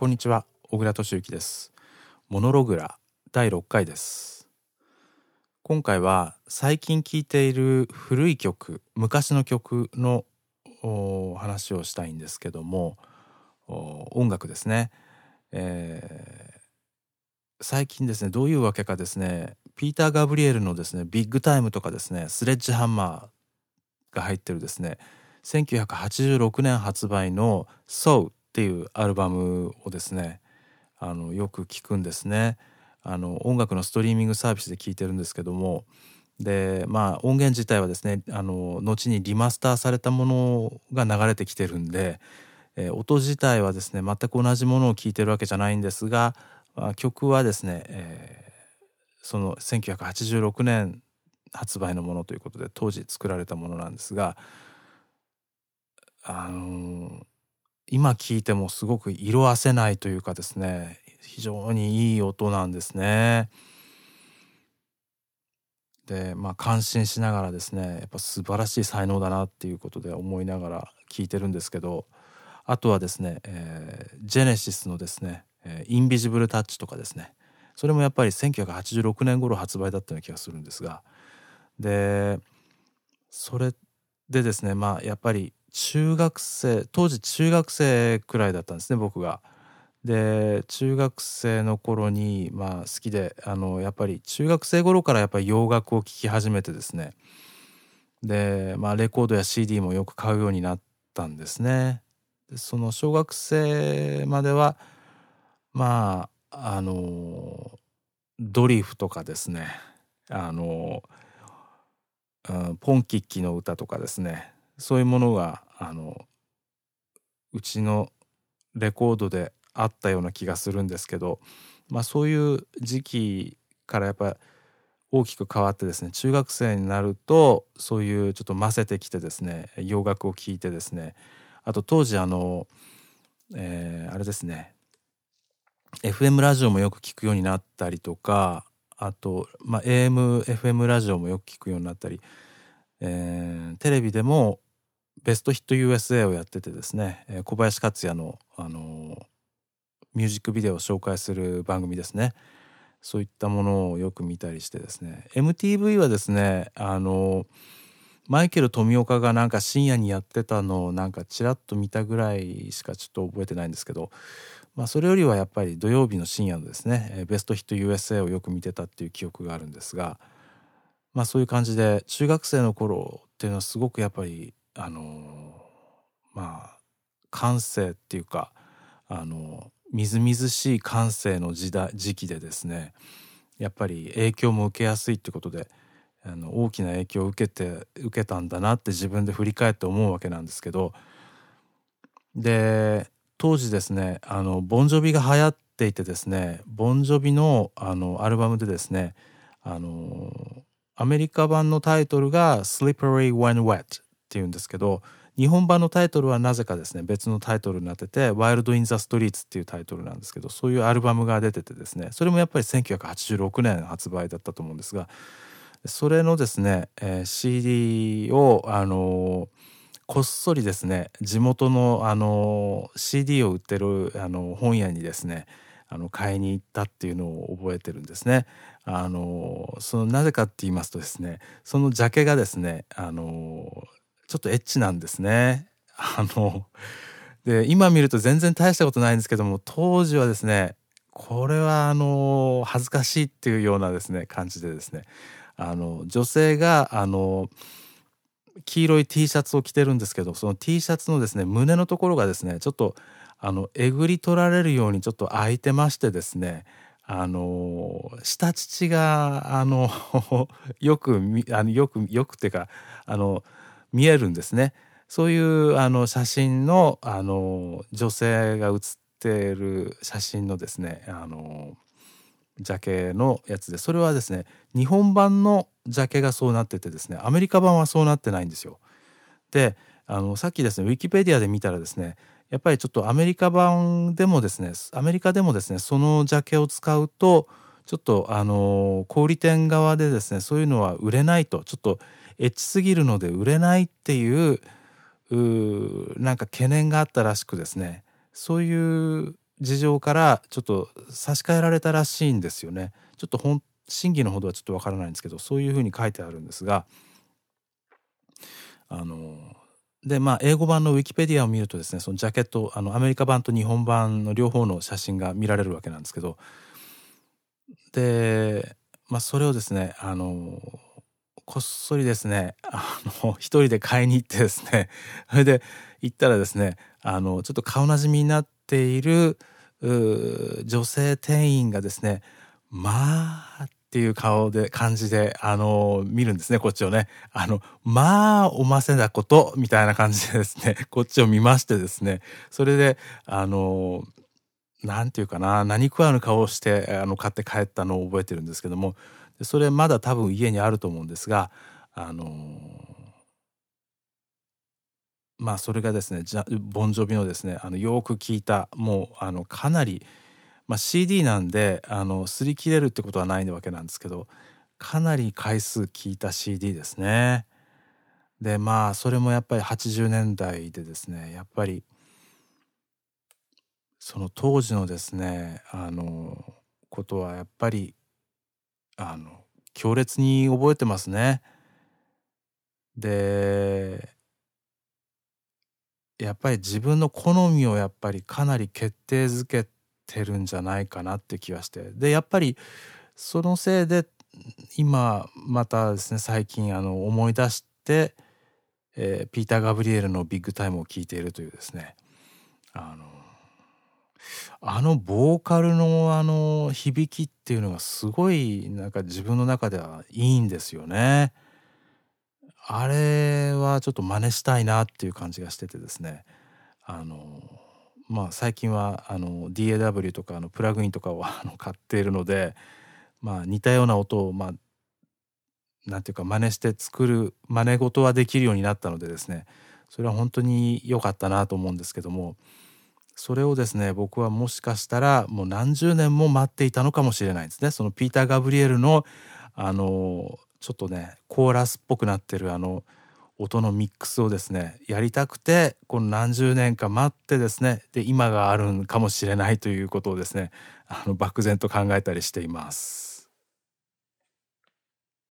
こんにちは小倉俊之です。モノログラ第6回です。今回は最近聴いている古い曲昔の曲の話をしたいんですけども音楽ですね、えー、最近ですねどういうわけかですねピーター・ガブリエルのですねビッグタイムとかですねスレッジハンマーが入ってるですね1986年発売の「SO」っていうアルバムをですねあのよく聞くんですね。あの音楽のストリーミングサービスで聞いてるんですけども。でまあ音源自体はですねあの後にリマスターされたものが流れてきてるんで、えー、音自体はですね全く同じものを聴いてるわけじゃないんですが、まあ、曲はですね、えー、その1986年発売のものということで当時作られたものなんですがあのー今聞いてもすごく色あせないというかですね非常にいい音なんですね。でまあ感心しながらですねやっぱ素晴らしい才能だなっていうことで思いながら聞いてるんですけどあとはですね、えー、ジェネシスのですね、インビジブルタッチとかですねそれもやっぱり1986年頃発売だったような気がするんですがでそれでですねまあやっぱり中学生当時中学生くらいだったんですね僕が。で中学生の頃にまあ好きであのやっぱり中学生頃からやっぱり洋楽を聴き始めてですねでまあレコードや CD もよく買うようになったんですね。でその小学生まではまああのドリフとかですねあの、うん、ポンキッキの歌とかですねそういうものがあのうちのレコードであったような気がするんですけど、まあ、そういう時期からやっぱ大きく変わってですね中学生になるとそういうちょっと混ぜてきてですね洋楽を聴いてですねあと当時あの、えー、あれですね FM ラジオもよく聞くようになったりとかあと、まあ、AMFM ラジオもよく聞くようになったり、えー、テレビでもベストヒット USA をやっててですね、えー、小林克也の、あの、ミュージックビデオを紹介する番組ですね。そういったものをよく見たりしてですね。MTV はですねあの、マイケル富岡がなんか深夜にやってたのをなんかちらっと見たぐらいしかちょっと覚えてないんですけど、まあ、それよりはやっぱり土曜日の深夜のですね、えー、ベストヒット USA をよく見てたっていう記憶があるんですが、まあ、そういう感じで中学生の頃っていうのはすごくやっぱりあのまあ感性っていうかあのみずみずしい感性の時代時期でですねやっぱり影響も受けやすいってことであの大きな影響を受けて受けたんだなって自分で振り返って思うわけなんですけどで当時ですねあのボンジョビが流行っていてですねボンジョビのあのアルバムでですねあのアメリカ版のタイトルが「Slippery When Wet」っていうんですけど日本版のタイトルはなぜかですね別のタイトルになってて「ワイルド・イン・ザ・ストリート」っていうタイトルなんですけどそういうアルバムが出ててですねそれもやっぱり1986年発売だったと思うんですがそれのですね、えー、CD をあのー、こっそりですね地元のあの、CD を売ってるあの本屋にですねあの買いに行ったっていうのを覚えてるんですね。あのそのなぜかって言いますとですねそのジャケがですねあのちょっとエッチなんですね。あの、で、今見ると全然大したことないんですけども、当時はですね、これはあの、恥ずかしいっていうようなですね、感じでですね、あの、女性が、あの、黄色い T シャツを着てるんですけど、その T シャツのですね、胸のところがですね、ちょっと、あの、えぐり取られるようにちょっと開いてましてですね、あの下乳があの よくあのよくよくっていうかあの見えるんですね。そういうあの写真のあの女性が写っている写真のですねあのジャケのやつでそれはですね日本版のジャケがそうなっててですねアメリカ版はそうなってないんですよ。であのさっきですねウィキペディアで見たらですねやっぱりちょっとアメリカ版でもですねアメリカでもですねそのジャケを使うとちょっとあの小売店側でですねそういうのは売れないとちょっとエッチすぎるので売れないっていうなんか懸念があったらしくですね。そういう事情からちょっと差し替えられたらしいんですよね。ちょっと本真偽のほどはちょっとわからないんですけどそういうふうに書いてあるんですが。あのでまあ英語版のウィキペディアを見るとですねそのジャケットあのアメリカ版と日本版の両方の写真が見られるわけなんですけど。で、まあ、それをですねあのこっそりですねあの一人で買いに行ってですねそれで行ったらですねあのちょっと顔なじみになっている女性店員がですねまあっていう顔で感じであの見るんですねこっちをね。あのまあおませなことみたいな感じでですね こっちを見ましてですね。それであのなんていうかな何食わぬ顔をしてあの買って帰ったのを覚えてるんですけどもそれまだ多分家にあると思うんですがあのまあそれがですねボンジョビのですねあのよく聞いたもうあのかなりまあ、CD なんであの擦り切れるってことはないわけなんですけどかなり回数聞いた CD ですね。でまあそれもやっぱり80年代でですねやっぱりその当時のですねあのことはやっぱりあの強烈に覚えてますね。でやっぱり自分の好みをやっぱりかなり決定づけてるんじゃないかなって気がしてでやっぱりそのせいで今またですね最近あの思い出して、えー、ピーター・ガブリエルのビッグタイムを聞いているというですねあのあのボーカルのあの響きっていうのがすごいなんか自分の中ではいいんですよね。あれはちょっと真似したいなっていう感じがしててですねあのまあ、最近はあの DAW とかのプラグインとかをあの買っているので、まあ、似たような音をまあなんていうか真似して作る真似事はできるようになったのでですねそれは本当に良かったなと思うんですけどもそれをですね僕はもしかしたらもう何十年も待っていたのかもしれないですねそのピーター・ガブリエルのあのちょっとねコーラスっぽくなってるあの音のミックスをですねやりたくてこの何十年か待ってですねで今があるんかもしれないということをですねあの漠然と考えたりしています。